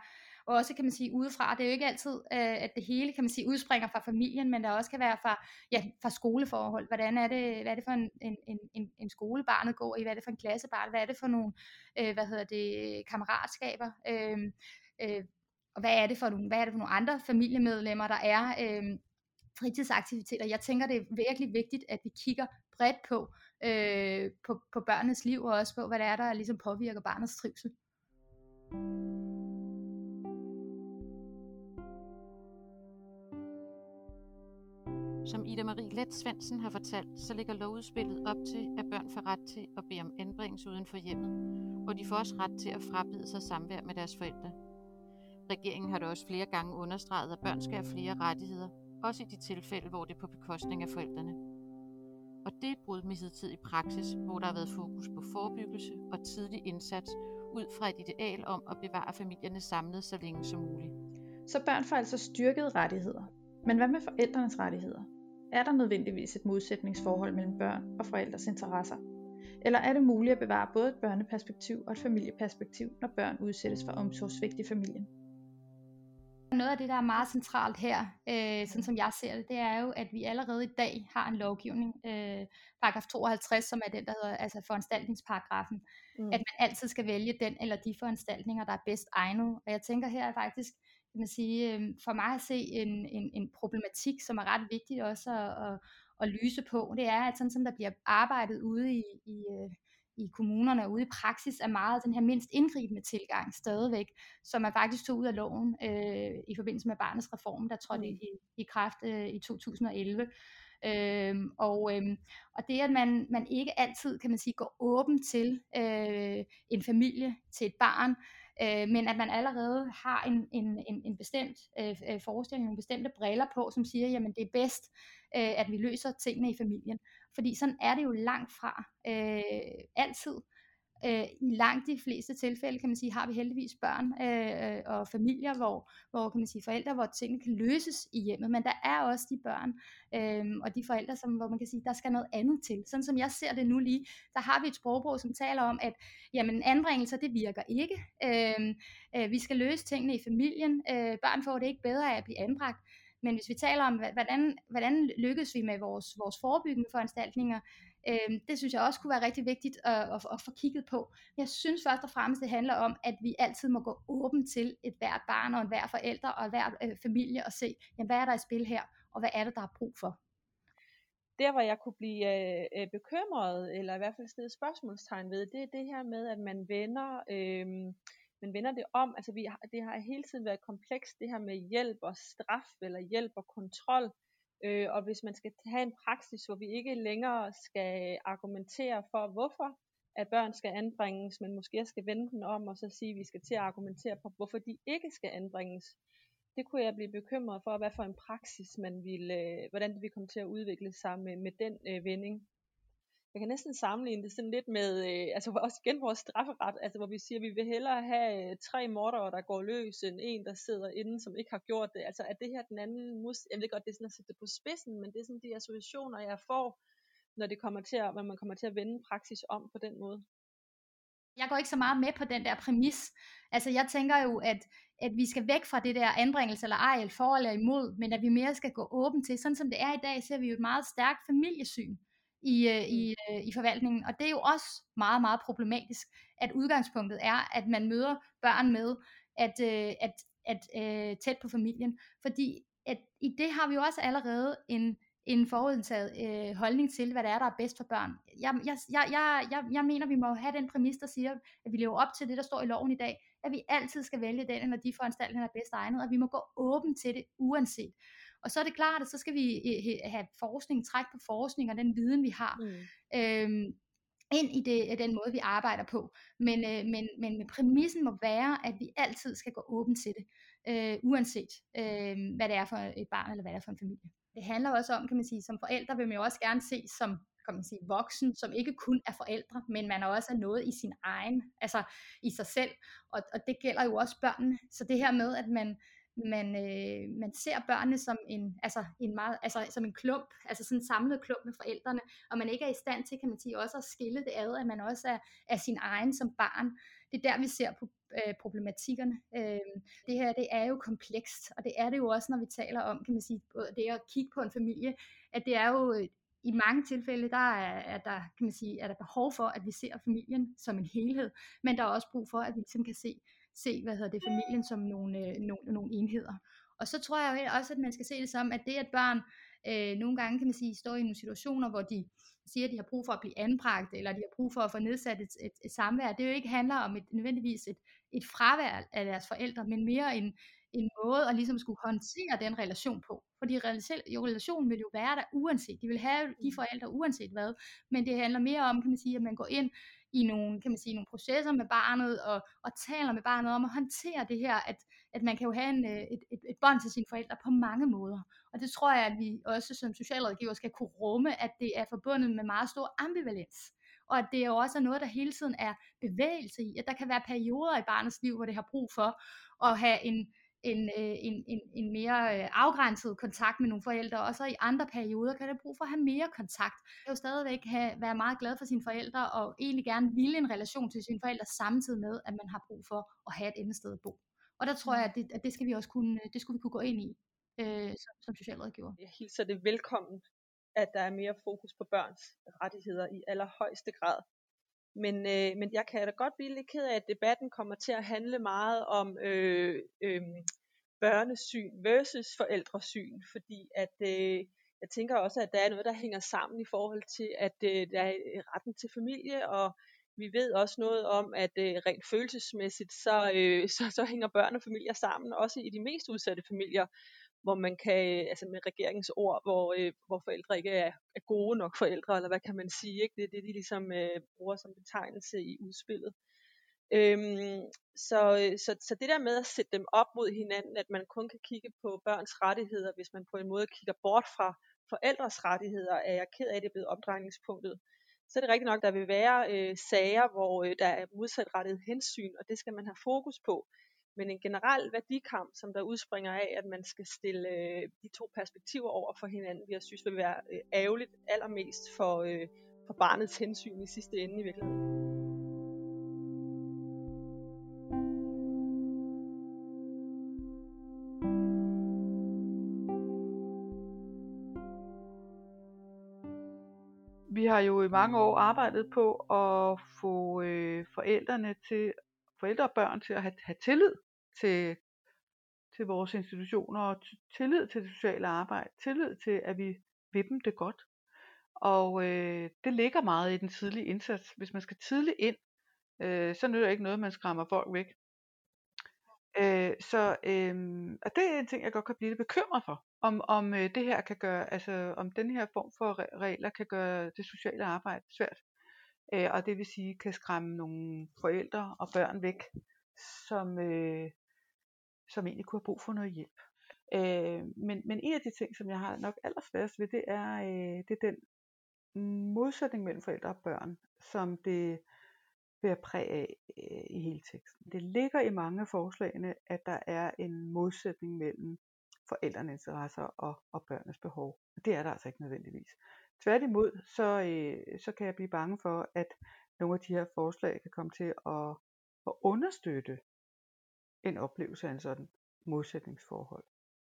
også kan man sige udefra. Det er jo ikke altid, øh, at det hele kan man sige udspringer fra familien, men der også kan være fra, ja, fra skoleforhold. Hvordan er det, hvad er det for en, en, en, en skole barnet går i? Hvad er det for en klasse barnet? Hvad er det for nogle, øh, hvad hedder det, kammeratskaber? Øh, øh, og hvad er det for nogle, hvad er det for nogle andre familiemedlemmer, der er? Øh, fritidsaktiviteter. Jeg tænker, det er virkelig vigtigt, at vi kigger bredt på, øh, på, på børnenes liv, og også på, hvad det er, der ligesom påvirker barnets trivsel. Som Ida Marie Let Svendsen har fortalt, så ligger lovudspillet op til, at børn får ret til at bede om anbringelse uden for hjemmet, og de får også ret til at frabide sig samvær med deres forældre. Regeringen har da også flere gange understreget, at børn skal have flere rettigheder, også i de tilfælde, hvor det er på bekostning af forældrene. Og det er et brud med hidtidig praksis, hvor der har været fokus på forebyggelse og tidlig indsats ud fra et ideal om at bevare familierne samlet så længe som muligt. Så børn får altså styrkede rettigheder. Men hvad med forældrenes rettigheder? Er der nødvendigvis et modsætningsforhold mellem børn og forældres interesser? Eller er det muligt at bevare både et børneperspektiv og et familieperspektiv, når børn udsættes for omsorgsvigt i familien? Noget af det, der er meget centralt her, øh, sådan som jeg ser det, det er jo, at vi allerede i dag har en lovgivning, øh, paragraf 52, som er den, der hedder altså foranstaltningsparagrafen, mm. at man altid skal vælge den eller de foranstaltninger, der er bedst egnet. Og jeg tænker her er faktisk, kan man sige, øh, for mig at se en, en, en problematik, som er ret vigtig også at, at, at lyse på, det er, at sådan som der bliver arbejdet ude i, i, øh, i kommunerne og ude i praksis, er meget den her mindst indgribende tilgang stadigvæk, som er faktisk tog ud af loven øh, i forbindelse med barnets reform, der trådte mm. i, i kraft øh, i 2011. Øhm, og, øhm, og det at man, man ikke altid kan man sige går åben til øh, en familie, til et barn, øh, men at man allerede har en, en, en, en bestemt øh, øh, forestilling, nogle bestemte briller på, som siger, jamen det er bedst, øh, at vi løser tingene i familien. Fordi sådan er det jo langt fra øh, altid øh, i langt de fleste tilfælde, kan man sige, har vi heldigvis børn øh, og familier, hvor, hvor kan man sige, forældre, hvor tingene kan løses i hjemmet, men der er også de børn øh, og de forældre, som, hvor man kan sige, der skal noget andet til. Sådan som jeg ser det nu lige, der har vi et sprogbrug, som taler om, at jamen, anbringelser, det virker ikke. Øh, øh, vi skal løse tingene i familien. Øh, børn får det ikke bedre af at blive anbragt. Men hvis vi taler om, hvordan, hvordan lykkes vi med vores, vores forebyggende foranstaltninger, øh, det synes jeg også kunne være rigtig vigtigt at, at, at få kigget på. Men jeg synes først og fremmest, det handler om, at vi altid må gå åben til et hvert barn og en hver forælder og hver øh, familie og se, jamen, hvad er der i spil her, og hvad er det, der er brug for der hvor jeg kunne blive øh, øh, bekymret, eller i hvert fald stille spørgsmålstegn ved, det er det her med, at man vender, øh, man vender det om. Altså vi har, det har hele tiden været komplekst, det her med hjælp og straf, eller hjælp og kontrol. Øh, og hvis man skal have en praksis, hvor vi ikke længere skal argumentere for, hvorfor at børn skal anbringes, men måske skal vende den om og så sige, at vi skal til at argumentere på, hvorfor de ikke skal anbringes, det kunne jeg blive bekymret for, hvad for en praksis man ville, øh, hvordan det ville komme til at udvikle sig med, med den øh, vending. Jeg kan næsten sammenligne det sådan lidt med, øh, altså også igen vores strafferet, altså hvor vi siger, at vi vil hellere have øh, tre mordere, der går løs, end en, der sidder inde, som ikke har gjort det. Altså er det her den anden mus, jeg ved godt, det er sådan at sætte det på spidsen, men det er sådan de associationer, jeg får, når det kommer til at, når man kommer til at vende praksis om på den måde. Jeg går ikke så meget med på den der præmis. Altså jeg tænker jo, at at vi skal væk fra det der anbringelse eller ej, eller for eller imod, men at vi mere skal gå åben til. Sådan som det er i dag, ser vi jo et meget stærkt familiesyn i, øh, i, øh, i forvaltningen, og det er jo også meget, meget problematisk, at udgangspunktet er, at man møder børn med, at, øh, at, at at tæt på familien, fordi at i det har vi jo også allerede en, en forudtaget øh, holdning til, hvad det er, der er bedst for børn. Jeg, jeg, jeg, jeg, jeg mener, vi må have den præmis, der siger, at vi lever op til det, der står i loven i dag, at vi altid skal vælge den, når de foranstaltninger er bedst egnet, og vi må gå åben til det, uanset. Og så er det klart, at så skal vi øh, have forskning, træk på forskning og den viden, vi har. Mm. Øhm, ind i det, den måde, vi arbejder på. Men, øh, men, men, men præmissen må være, at vi altid skal gå åben til det, øh, uanset øh, hvad det er for et barn, eller hvad det er for en familie. Det handler også om, kan man sige, som forældre vil man jo også gerne se som kan man sige, voksen, som ikke kun er forældre, men man er også er noget i sin egen, altså i sig selv, og, og det gælder jo også børnene. Så det her med, at man, man, øh, man ser børnene som en, altså en meget, altså som en klump, altså sådan en samlet klump med forældrene, og man ikke er i stand til, kan man sige, også at skille det ad, at man også er, er sin egen som barn. Det er der, vi ser på øh, problematikkerne. Øh, det her, det er jo komplekst, og det er det jo også, når vi taler om, kan man sige, det at kigge på en familie, at det er jo øh, i mange tilfælde, der er, er, der, kan man sige, er der behov for, at vi ser familien som en helhed, men der er også brug for, at vi ligesom kan se, se hvad hedder det, familien som nogle, øh, nogle, nogle enheder. Og så tror jeg jo også, at man skal se det som, at det, at børn øh, nogle gange, kan man sige, står i nogle situationer, hvor de siger, at de har brug for at blive anbragt, eller de har brug for at få nedsat et, et, et samvær, det jo ikke handler om et, nødvendigvis et, et fravær af deres forældre, men mere en, en måde at ligesom skulle håndtere den relation på. Fordi relationen vil jo være der uanset. De vil have de mm. forældre uanset hvad. Men det handler mere om, kan man sige, at man går ind i nogle, kan man sige, nogle processer med barnet, og, og taler med barnet om at håndtere det her, at, at man kan jo have en, øh, et, et, et bånd til sine forældre på mange måder. Og det tror jeg, at vi også som socialrådgiver skal kunne rumme, at det er forbundet med meget stor ambivalens og at det jo også er noget, der hele tiden er bevægelse i, at der kan være perioder i barnets liv, hvor det har brug for at have en, en, øh, en, en, en mere øh, afgrænset kontakt med nogle forældre, og så i andre perioder kan det brug for at have mere kontakt. Jeg vil stadigvæk have, være meget glad for sine forældre, og egentlig gerne ville en relation til sine forældre, samtidig med, at man har brug for at have et andet sted at bo. Og der tror jeg, at det, at det skal vi også kunne, det skulle vi kunne gå ind i øh, som, som socialrådgiver. Jeg hilser det velkommen, at der er mere fokus på børns rettigheder i allerhøjeste grad. Men, øh, men jeg kan da godt blive lidt ked af, at debatten kommer til at handle meget om øh, øh, børnesyn versus forældresyn, fordi at øh, jeg tænker også, at der er noget, der hænger sammen i forhold til, at øh, der er øh, retten til familie, og vi ved også noget om, at øh, rent følelsesmæssigt, så, øh, så, så hænger børn og familier sammen, også i de mest udsatte familier hvor man kan, altså med regeringens ord, hvor, øh, hvor forældre ikke er, er gode nok forældre, eller hvad kan man sige, ikke? det er det, de ligesom øh, bruger som betegnelse i udspillet. Øhm, så, øh, så, så det der med at sætte dem op mod hinanden, at man kun kan kigge på børns rettigheder, hvis man på en måde kigger bort fra forældres rettigheder, er jeg ked af, at det er blevet omdrejningspunktet. så er det rigtigt nok, der vil være øh, sager, hvor øh, der er modsatrettet hensyn, og det skal man have fokus på. Men en generel værdikamp, som der udspringer af, at man skal stille øh, de to perspektiver over for hinanden, jeg synes vil være øh, ærgerligt allermest for, øh, for barnets hensyn i sidste ende i virkeligheden. Vi har jo i mange år arbejdet på at få øh, forældrene til, forældre og børn til at have, have tillid til, til vores institutioner og tillid til det sociale arbejde, tillid til, at vi vil dem det godt. Og øh, det ligger meget i den tidlige indsats. Hvis man skal tidligt ind, øh, så nytter det ikke noget, man skræmmer folk væk. Øh, så øh, og det er en ting, jeg godt kan blive lidt bekymret for. Om, om øh, det her kan gøre, altså om den her form for regler kan gøre det sociale arbejde svært. Øh, og det vil sige, kan skræmme nogle forældre og børn væk, som, øh, som egentlig kunne have brug for noget hjælp. Øh, men, men en af de ting, som jeg har nok allersværest ved, det er, øh, det er den modsætning mellem forældre og børn, som det bærer præg af øh, i hele teksten. Det ligger i mange af forslagene, at der er en modsætning mellem forældrenes interesser og, og børnenes behov. Det er der altså ikke nødvendigvis. Tværtimod, så, øh, så kan jeg blive bange for, at nogle af de her forslag kan komme til at, at understøtte en oplevelse af en sådan modsætningsforhold.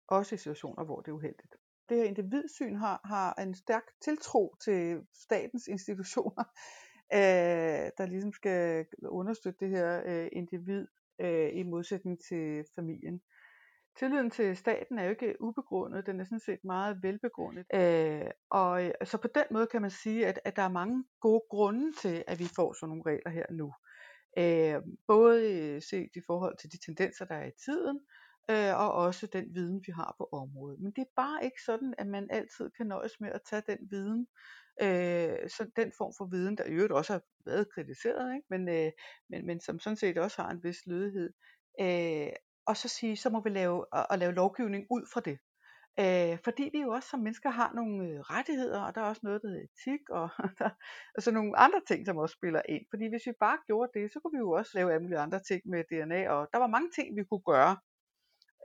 Også i situationer, hvor det er uheldigt. Det her individsyn har, har en stærk tiltro til statens institutioner, [LAUGHS] øh, der ligesom skal understøtte det her øh, individ øh, i modsætning til familien. Tilliden til staten er jo ikke ubegrundet, den er sådan set meget velbegrundet. Øh, og øh, så på den måde kan man sige, at, at der er mange gode grunde til, at vi får sådan nogle regler her nu. Øh, både øh, set i forhold til de tendenser, der er i tiden, øh, og også den viden, vi har på området. Men det er bare ikke sådan, at man altid kan nøjes med at tage den viden, øh, så den form for viden, der i øvrigt også har været kritiseret, ikke? Men, øh, men, men som sådan set også har en vis lødighed, øh, og så sige, så må vi lave, og, og lave lovgivning ud fra det. Øh, fordi vi jo også som mennesker har nogle øh, rettigheder, og der er også noget, der hedder etik, og [LAUGHS] der altså så nogle andre ting, som også spiller ind. Fordi hvis vi bare gjorde det, så kunne vi jo også lave alle mulige andre ting med DNA, og der var mange ting, vi kunne gøre,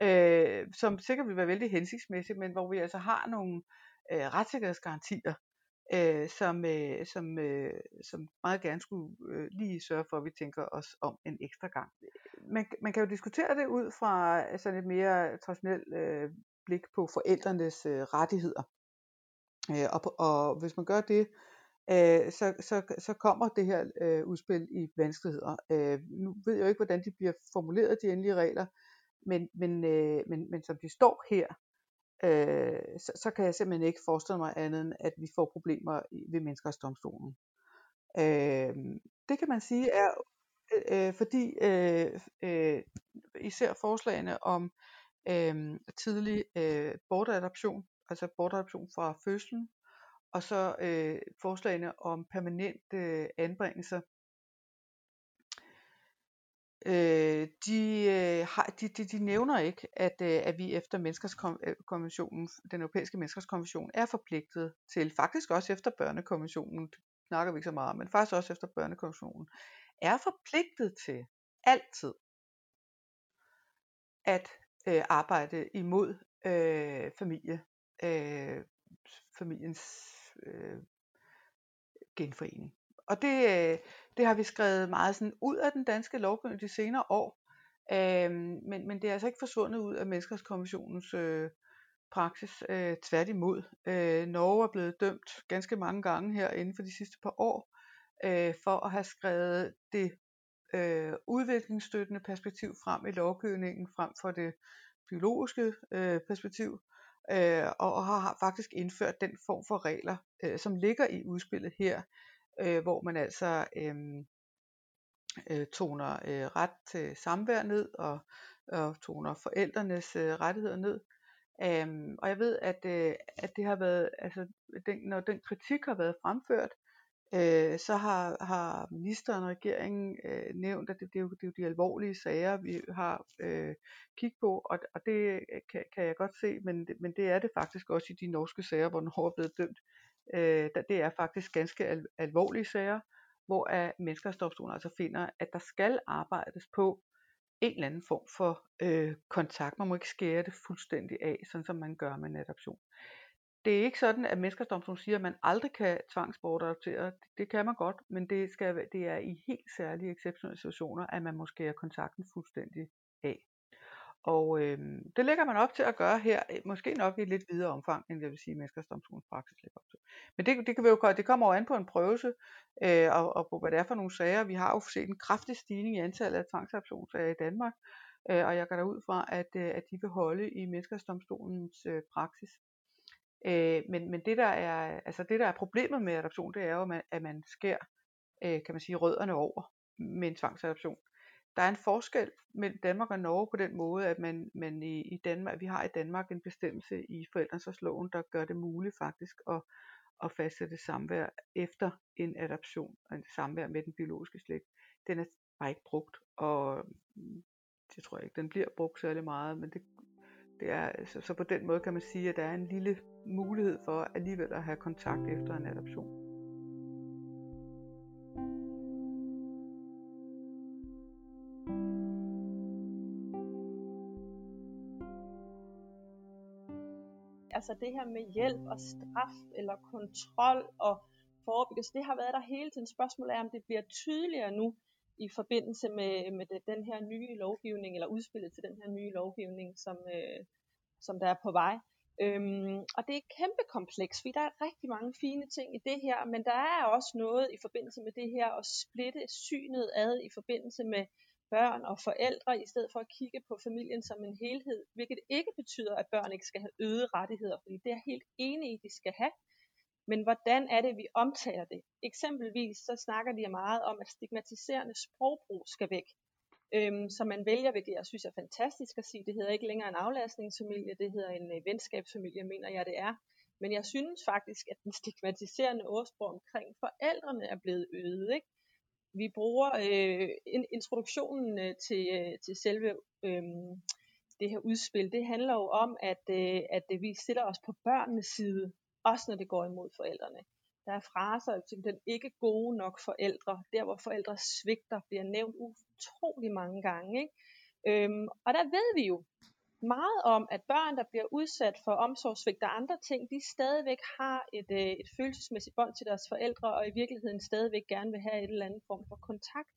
øh, som sikkert ville være vældig hensigtsmæssigt, men hvor vi altså har nogle øh, retssikkerhedsgarantier, øh, som, øh, som, øh, som meget gerne skulle øh, lige sørge for, at vi tænker os om en ekstra gang. Man, man kan jo diskutere det ud fra altså, sådan et mere traditionelt øh, blik på forældrenes øh, rettigheder. Øh, og, og hvis man gør det, øh, så, så, så kommer det her øh, udspil i vanskeligheder. Øh, nu ved jeg jo ikke, hvordan de bliver formuleret, de endelige regler, men, men, øh, men, men som de står her, øh, så, så kan jeg simpelthen ikke forestille mig andet end, at vi får problemer ved menneskerettighedsdomstolen. Øh, det kan man sige er, øh, øh fordi øh, øh, især forslagene om øh, tidlig øh, bortadoption, altså bortadoption fra fødslen, og så øh, forslagene om permanent øh, anbringelser. Øh, de, øh, har, de, de, de nævner ikke, at, øh, at vi efter menneskerettighedskonventionen, øh, den europæiske menneskerettighedskonvention, er forpligtet til, faktisk også efter børnekonventionen, det snakker vi ikke så meget om, men faktisk også efter børnekonventionen, er forpligtet til altid at øh, arbejde imod øh, familie, øh, familiens øh, genforening. Og det, øh, det har vi skrevet meget sådan ud af den danske lovgivning de senere år. Øhm, men, men det er altså ikke forsvundet ud af Menneskerettighedskommissionens øh, praksis. Øh, tværtimod. Øh, Norge er blevet dømt ganske mange gange her inden for de sidste par år øh, for at have skrevet det øh, udviklingsstøttende perspektiv frem i lovgivningen frem for det biologiske øh, perspektiv. Øh, og, og har faktisk indført den form for regler, øh, som ligger i udspillet her, øh, hvor man altså øh, øh, toner øh, ret til samvær ned og, og toner forældrenes øh, rettigheder ned. Um, og jeg ved, at, øh, at det har været, altså den, når den kritik har været fremført, øh, så har, har ministeren og regeringen øh, nævnt, at det, det, er jo, det er jo de alvorlige sager, vi har øh, kigget på, og, og det øh, kan, kan jeg godt se, men, men det er det faktisk også i de norske sager, hvor Norge er blevet dømt Øh, det er faktisk ganske al- alvorlige sager, hvor at menneskerettighedsdomstolen altså finder, at der skal arbejdes på en eller anden form for øh, kontakt. Man må ikke skære det fuldstændig af, sådan som man gør med en adoption. Det er ikke sådan, at menneskerettighedsdomstolen siger, at man aldrig kan tvangsbortadoptere. Det kan man godt, men det, skal, det er i helt særlige exceptionelle situationer, at man måske er kontakten fuldstændig af. Og øh, det lægger man op til at gøre her, øh, måske nok i et lidt videre omfang, end jeg vil sige, at menneskerettighedsdomstolens praksis lægger op til. Men det, det, kan vi jo, det kommer jo an på en prøvelse, øh, og, og på hvad det er for nogle sager. Vi har jo set en kraftig stigning i antallet af tvangsadoptionssager i Danmark, øh, og jeg går derud fra, at, øh, at de vil holde i menneskerettighedsdomstolens øh, praksis. Øh, men, men det der er, altså det der er problemet med adoption, det er jo, at man, at man skærer, øh, kan man sige, rødderne over med en tvangsadoption. Der er en forskel mellem Danmark og Norge på den måde, at man, man i, i Danmark, vi har i Danmark en bestemmelse i forældrensloven, der gør det muligt faktisk at, at fastsætte samvær efter en adoption, en samvær med den biologiske slægt. Den er bare ikke brugt, og mm, det tror jeg ikke, den bliver brugt særlig meget, men det, det er, så, så på den måde kan man sige, at der er en lille mulighed for alligevel at have kontakt efter en adoption. Altså det her med hjælp og straf eller kontrol og forebyggelse, det har været der hele tiden. Spørgsmålet er, om det bliver tydeligere nu i forbindelse med, med det, den her nye lovgivning, eller udspillet til den her nye lovgivning, som, øh, som der er på vej. Øhm, og det er kæmpe kompleks, fordi der er rigtig mange fine ting i det her, men der er også noget i forbindelse med det her at splitte synet ad i forbindelse med børn og forældre, i stedet for at kigge på familien som en helhed, hvilket ikke betyder, at børn ikke skal have øgede rettigheder, fordi det er helt enig i, de skal have. Men hvordan er det, vi omtaler det? Eksempelvis så snakker de meget om, at stigmatiserende sprogbrug skal væk. Øhm, så man vælger, hvilket jeg synes er fantastisk at sige, det hedder ikke længere en aflastningsfamilie, det hedder en øh, venskabsfamilie, mener jeg det er. Men jeg synes faktisk, at den stigmatiserende ordsprog omkring forældrene er blevet øget. Ikke? Vi bruger øh, introduktionen øh, til, øh, til selve øh, det her udspil. Det handler jo om, at, øh, at vi stiller os på børnenes side, også når det går imod forældrene. Der er fraser som den ikke gode nok forældre, der hvor forældre svigter, bliver nævnt utrolig mange gange. Ikke? Øhm, og der ved vi jo meget om, at børn, der bliver udsat for omsorgssvigt og andre ting, de stadigvæk har et, øh, et følelsesmæssigt bånd til deres forældre, og i virkeligheden stadigvæk gerne vil have et eller andet form for kontakt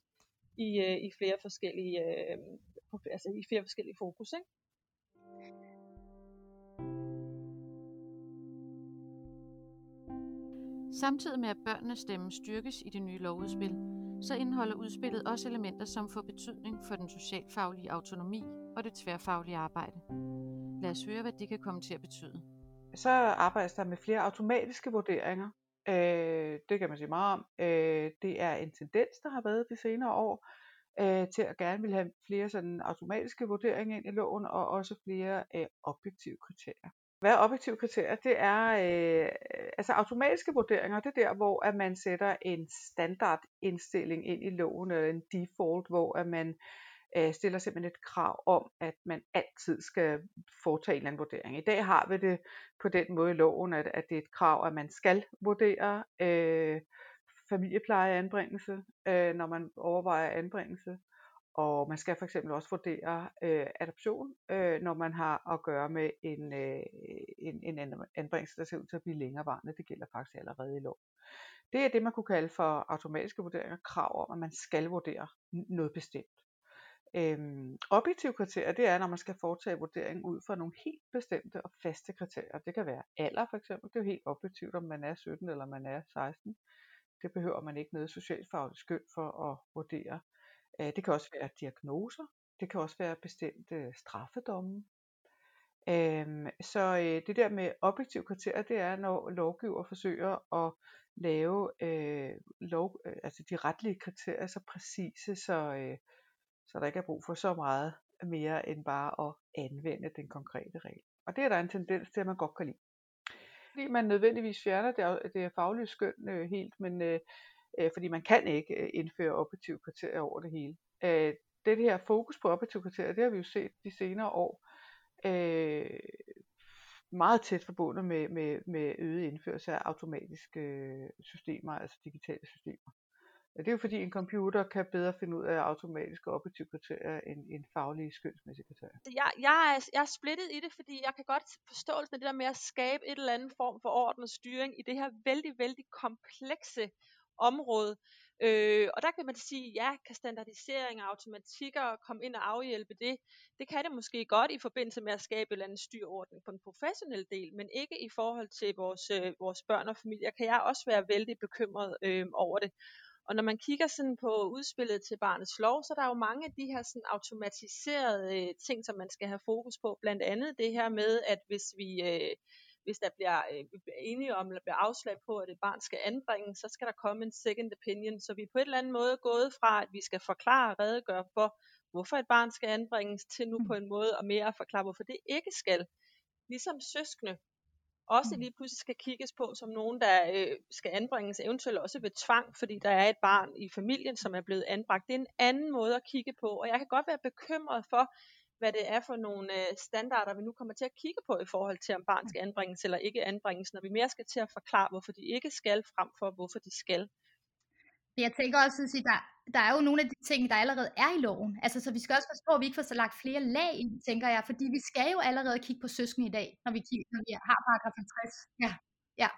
i, øh, i flere forskellige, øh, altså i flere forskellige fokus. Ikke? Samtidig med at børnenes stemme styrkes i det nye lovudspil, så indeholder udspillet også elementer, som får betydning for den socialfaglige autonomi og det tværfaglige arbejde. Lad os høre, hvad det kan komme til at betyde. Så arbejdes der med flere automatiske vurderinger. Øh, det kan man sige meget om. Øh, det er en tendens, der har været de senere år, øh, til at gerne vil have flere sådan automatiske vurderinger ind i loven, og også flere øh, objektive kriterier. Hvad er objektive kriterier? Det er øh, altså automatiske vurderinger, det er der, hvor at man sætter en standardindstilling ind i loven, eller en default, hvor at man øh, stiller simpelthen et krav om, at man altid skal foretage en eller anden vurdering. I dag har vi det på den måde i loven, at, at det er et krav, at man skal vurdere øh, familieplejeanbringelse, øh, når man overvejer anbringelse. Og man skal for eksempel også vurdere øh, adoption, øh, når man har at gøre med en, øh, en, en anbringelse, der ser ud til at blive længerevarende. Det gælder faktisk allerede i lov. Det er det, man kunne kalde for automatiske vurderinger, krav om, at man skal vurdere noget bestemt. Øhm, objektive kriterier, det er, når man skal foretage vurdering ud fra nogle helt bestemte og faste kriterier. Det kan være alder for eksempel. Det er jo helt objektivt, om man er 17 eller man er 16. Det behøver man ikke noget socialfagligt skøn for at vurdere. Øh, det kan også være diagnoser. Det kan også være bestemte straffedomme. Øhm, så øh, det der med objektive kriterier, det er, når lovgiver forsøger at lave øh, lov, øh, altså de retlige kriterier så præcise, så, øh, så der ikke er brug for så meget mere end bare at anvende den konkrete regel. Og det er der en tendens til, at man godt kan lide. Fordi man nødvendigvis fjerner det, det faglige skøn øh, helt, men øh, øh, fordi man kan ikke øh, indføre objektive kriterier over det hele. Øh, det her fokus på objektive kriterier, det har vi jo set de senere år, øh, meget tæt forbundet med, med, med øget indførelse af automatiske øh, systemer, altså digitale systemer. Det er jo fordi en computer kan bedre finde ud af automatiske objektive kriterier end, end faglige skønsmæssige kriterier. Jeg, jeg, er, jeg er splittet i det, fordi jeg kan godt forstå det der med at skabe et eller andet form for orden og styring i det her vældig, vældig komplekse område. Øh, og der kan man sige, ja, kan standardisering og automatikker komme ind og afhjælpe det? Det kan det måske godt i forbindelse med at skabe en eller anden styrordning på den professionelle del, men ikke i forhold til vores, øh, vores børn og familier, kan jeg også være vældig bekymret øh, over det. Og når man kigger sådan på udspillet til barnets lov, så er der jo mange af de her sådan automatiserede øh, ting, som man skal have fokus på. Blandt andet det her med, at hvis vi øh, hvis der bliver, øh, enige om, eller bliver afslag på, at et barn skal anbringes, så skal der komme en second opinion. Så vi er på et eller andet måde gået fra, at vi skal forklare og redegøre for, hvorfor et barn skal anbringes, til nu på en måde og mere at forklare, hvorfor det ikke skal. Ligesom søskende også mm. lige pludselig skal kigges på som nogen, der øh, skal anbringes eventuelt også ved tvang, fordi der er et barn i familien, som er blevet anbragt. Det er en anden måde at kigge på, og jeg kan godt være bekymret for, hvad det er for nogle øh, standarder, vi nu kommer til at kigge på i forhold til, om barn skal anbringes eller ikke anbringes, når vi mere skal til at forklare, hvorfor de ikke skal, frem for hvorfor de skal. Jeg tænker også at sige, der, der er jo nogle af de ting, der allerede er i loven. Altså, så vi skal også forstå, at vi ikke får så lagt flere lag ind, tænker jeg, fordi vi skal jo allerede kigge på søsken i dag, når vi, kigger, når vi har paragraf 50. Ja, ja.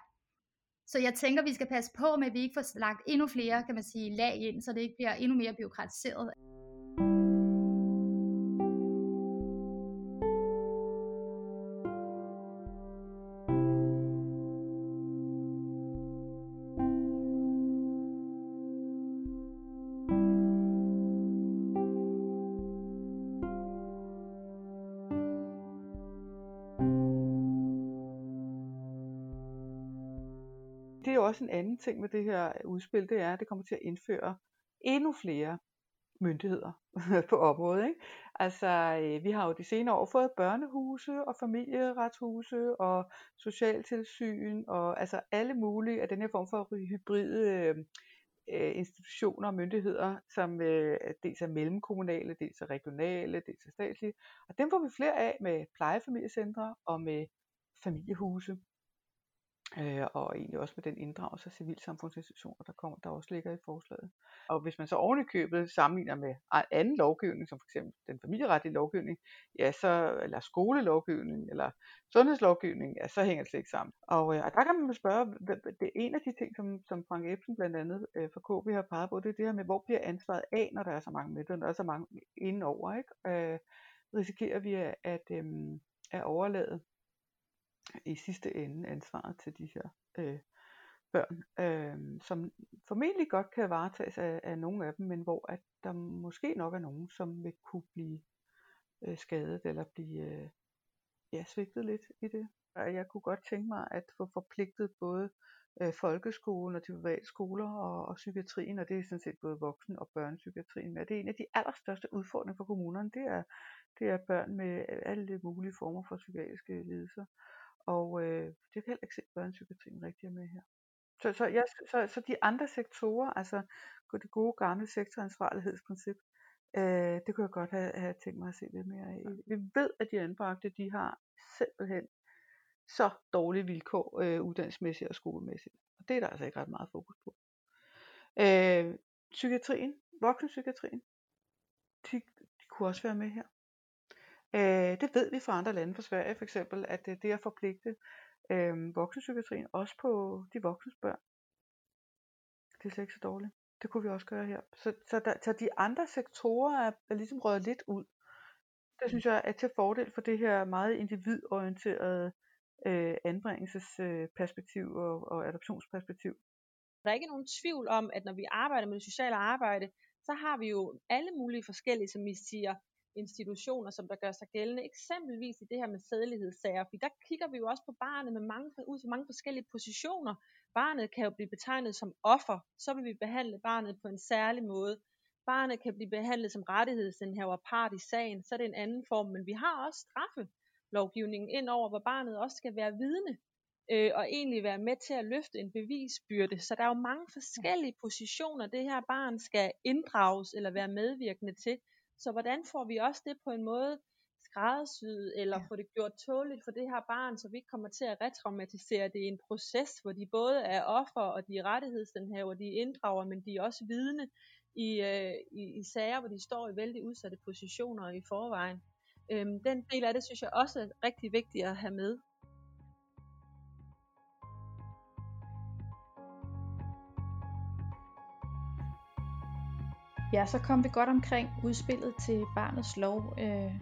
Så jeg tænker, vi skal passe på med, at vi ikke får lagt endnu flere, kan man sige, lag ind, så det ikke bliver endnu mere byråkratiseret. Også en anden ting med det her udspil, det er, at det kommer til at indføre endnu flere myndigheder [LAUGHS] på området. Ikke? Altså, øh, vi har jo de senere år fået børnehuse og familieretshuse og socialtilsyn og altså alle mulige af den her form for hybride øh, øh, institutioner og myndigheder, som øh, dels er mellemkommunale, dels er regionale, dels er statslige. Og dem får vi flere af med plejefamiliecentre og med familiehuse øh, og egentlig også med den inddragelse af civilsamfundsinstitutioner, der, kommer, der også ligger i forslaget. Og hvis man så ovenikøbet sammenligner med anden lovgivning, som f.eks. den familieretlige lovgivning, ja, så, eller skolelovgivning, eller sundhedslovgivning, ja, så hænger det slet ikke sammen. Og, øh, og der kan man spørge, det er en af de ting, som, som Frank Ebsen blandt andet øh, fra KB har peget på, det er det her med, hvor bliver ansvaret af, når der er så mange med, når der er så mange indenover, ikke? Øh, risikerer vi at, at, øh, at overlade i sidste ende ansvaret til de her øh, børn, øh, som formentlig godt kan varetages af, af nogle af dem, men hvor at der måske nok er nogen, som vil kunne blive øh, skadet eller blive øh, ja, svigtet lidt i det. Og jeg kunne godt tænke mig at få forpligtet både øh, folkeskolen og de private skoler og, og psykiatrien, og det er sådan set både voksen- og børnepsykiatrien. Men det er en af de allerstørste udfordringer for kommunerne, det er, det er børn med øh, alle mulige former for psykiatriske lidelser. Og øh, det kan heller ikke se børnepsykiatrien rigtig med her. Så, så, ja, så, så de andre sektorer, altså det gode gamle sektoransvarlighedsprincip, øh, det kunne jeg godt have, have tænkt mig at se lidt mere af. Vi ved, at de anbragte, de har simpelthen så dårlige vilkår øh, uddannelsesmæssigt og skolemæssigt. Og det er der altså ikke ret meget fokus på. Øh, psykiatrien, voksenpsykiatrien, de, de kunne også være med her. Øh, det ved vi fra andre lande, fra Sverige for eksempel, at øh, det er at forpligte øh, voksenpsykiatrien også på de voksnes børn. Det er slet ikke så dårligt. Det kunne vi også gøre her. Så, så, der, så de andre sektorer er, er ligesom røget lidt ud. Det synes jeg er til fordel for det her meget individorienterede øh, anbringelsesperspektiv og, og adoptionsperspektiv. Der er ikke nogen tvivl om, at når vi arbejder med det sociale arbejde, så har vi jo alle mulige forskellige, som vi siger, institutioner, som der gør sig gældende, eksempelvis i det her med sædelighedssager, fordi der kigger vi jo også på barnet med mange, ud fra mange forskellige positioner. Barnet kan jo blive betegnet som offer, så vil vi behandle barnet på en særlig måde. Barnet kan blive behandlet som rettighedsindhaver part i sagen, så er det en anden form, men vi har også straffelovgivningen ind over, hvor barnet også skal være vidne øh, og egentlig være med til at løfte en bevisbyrde. Så der er jo mange forskellige positioner, det her barn skal inddrages eller være medvirkende til. Så hvordan får vi også det på en måde skræddersyet, eller ja. få det gjort tåligt for det her barn, så vi ikke kommer til at retraumatisere det i en proces, hvor de både er offer, og de er rettighedsdenhaver, de er inddrager, men de er også vidne i, øh, i, i sager, hvor de står i vældig udsatte positioner i forvejen. Øhm, den del af det synes jeg også er rigtig vigtigt at have med. Ja, så kom vi godt omkring udspillet til barnets lov, øh,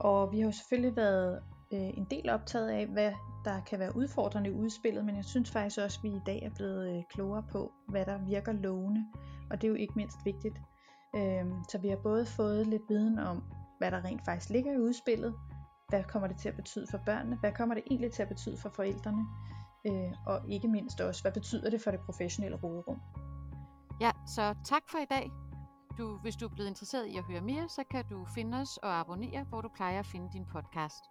og vi har jo selvfølgelig været øh, en del optaget af, hvad der kan være udfordrende i udspillet, men jeg synes faktisk også, at vi i dag er blevet øh, klogere på, hvad der virker lovende, og det er jo ikke mindst vigtigt. Øh, så vi har både fået lidt viden om, hvad der rent faktisk ligger i udspillet, hvad kommer det til at betyde for børnene, hvad kommer det egentlig til at betyde for forældrene, øh, og ikke mindst også, hvad betyder det for det professionelle råderum. Ja, så tak for i dag. Du, hvis du er blevet interesseret i at høre mere, så kan du finde os og abonnere, hvor du plejer at finde din podcast.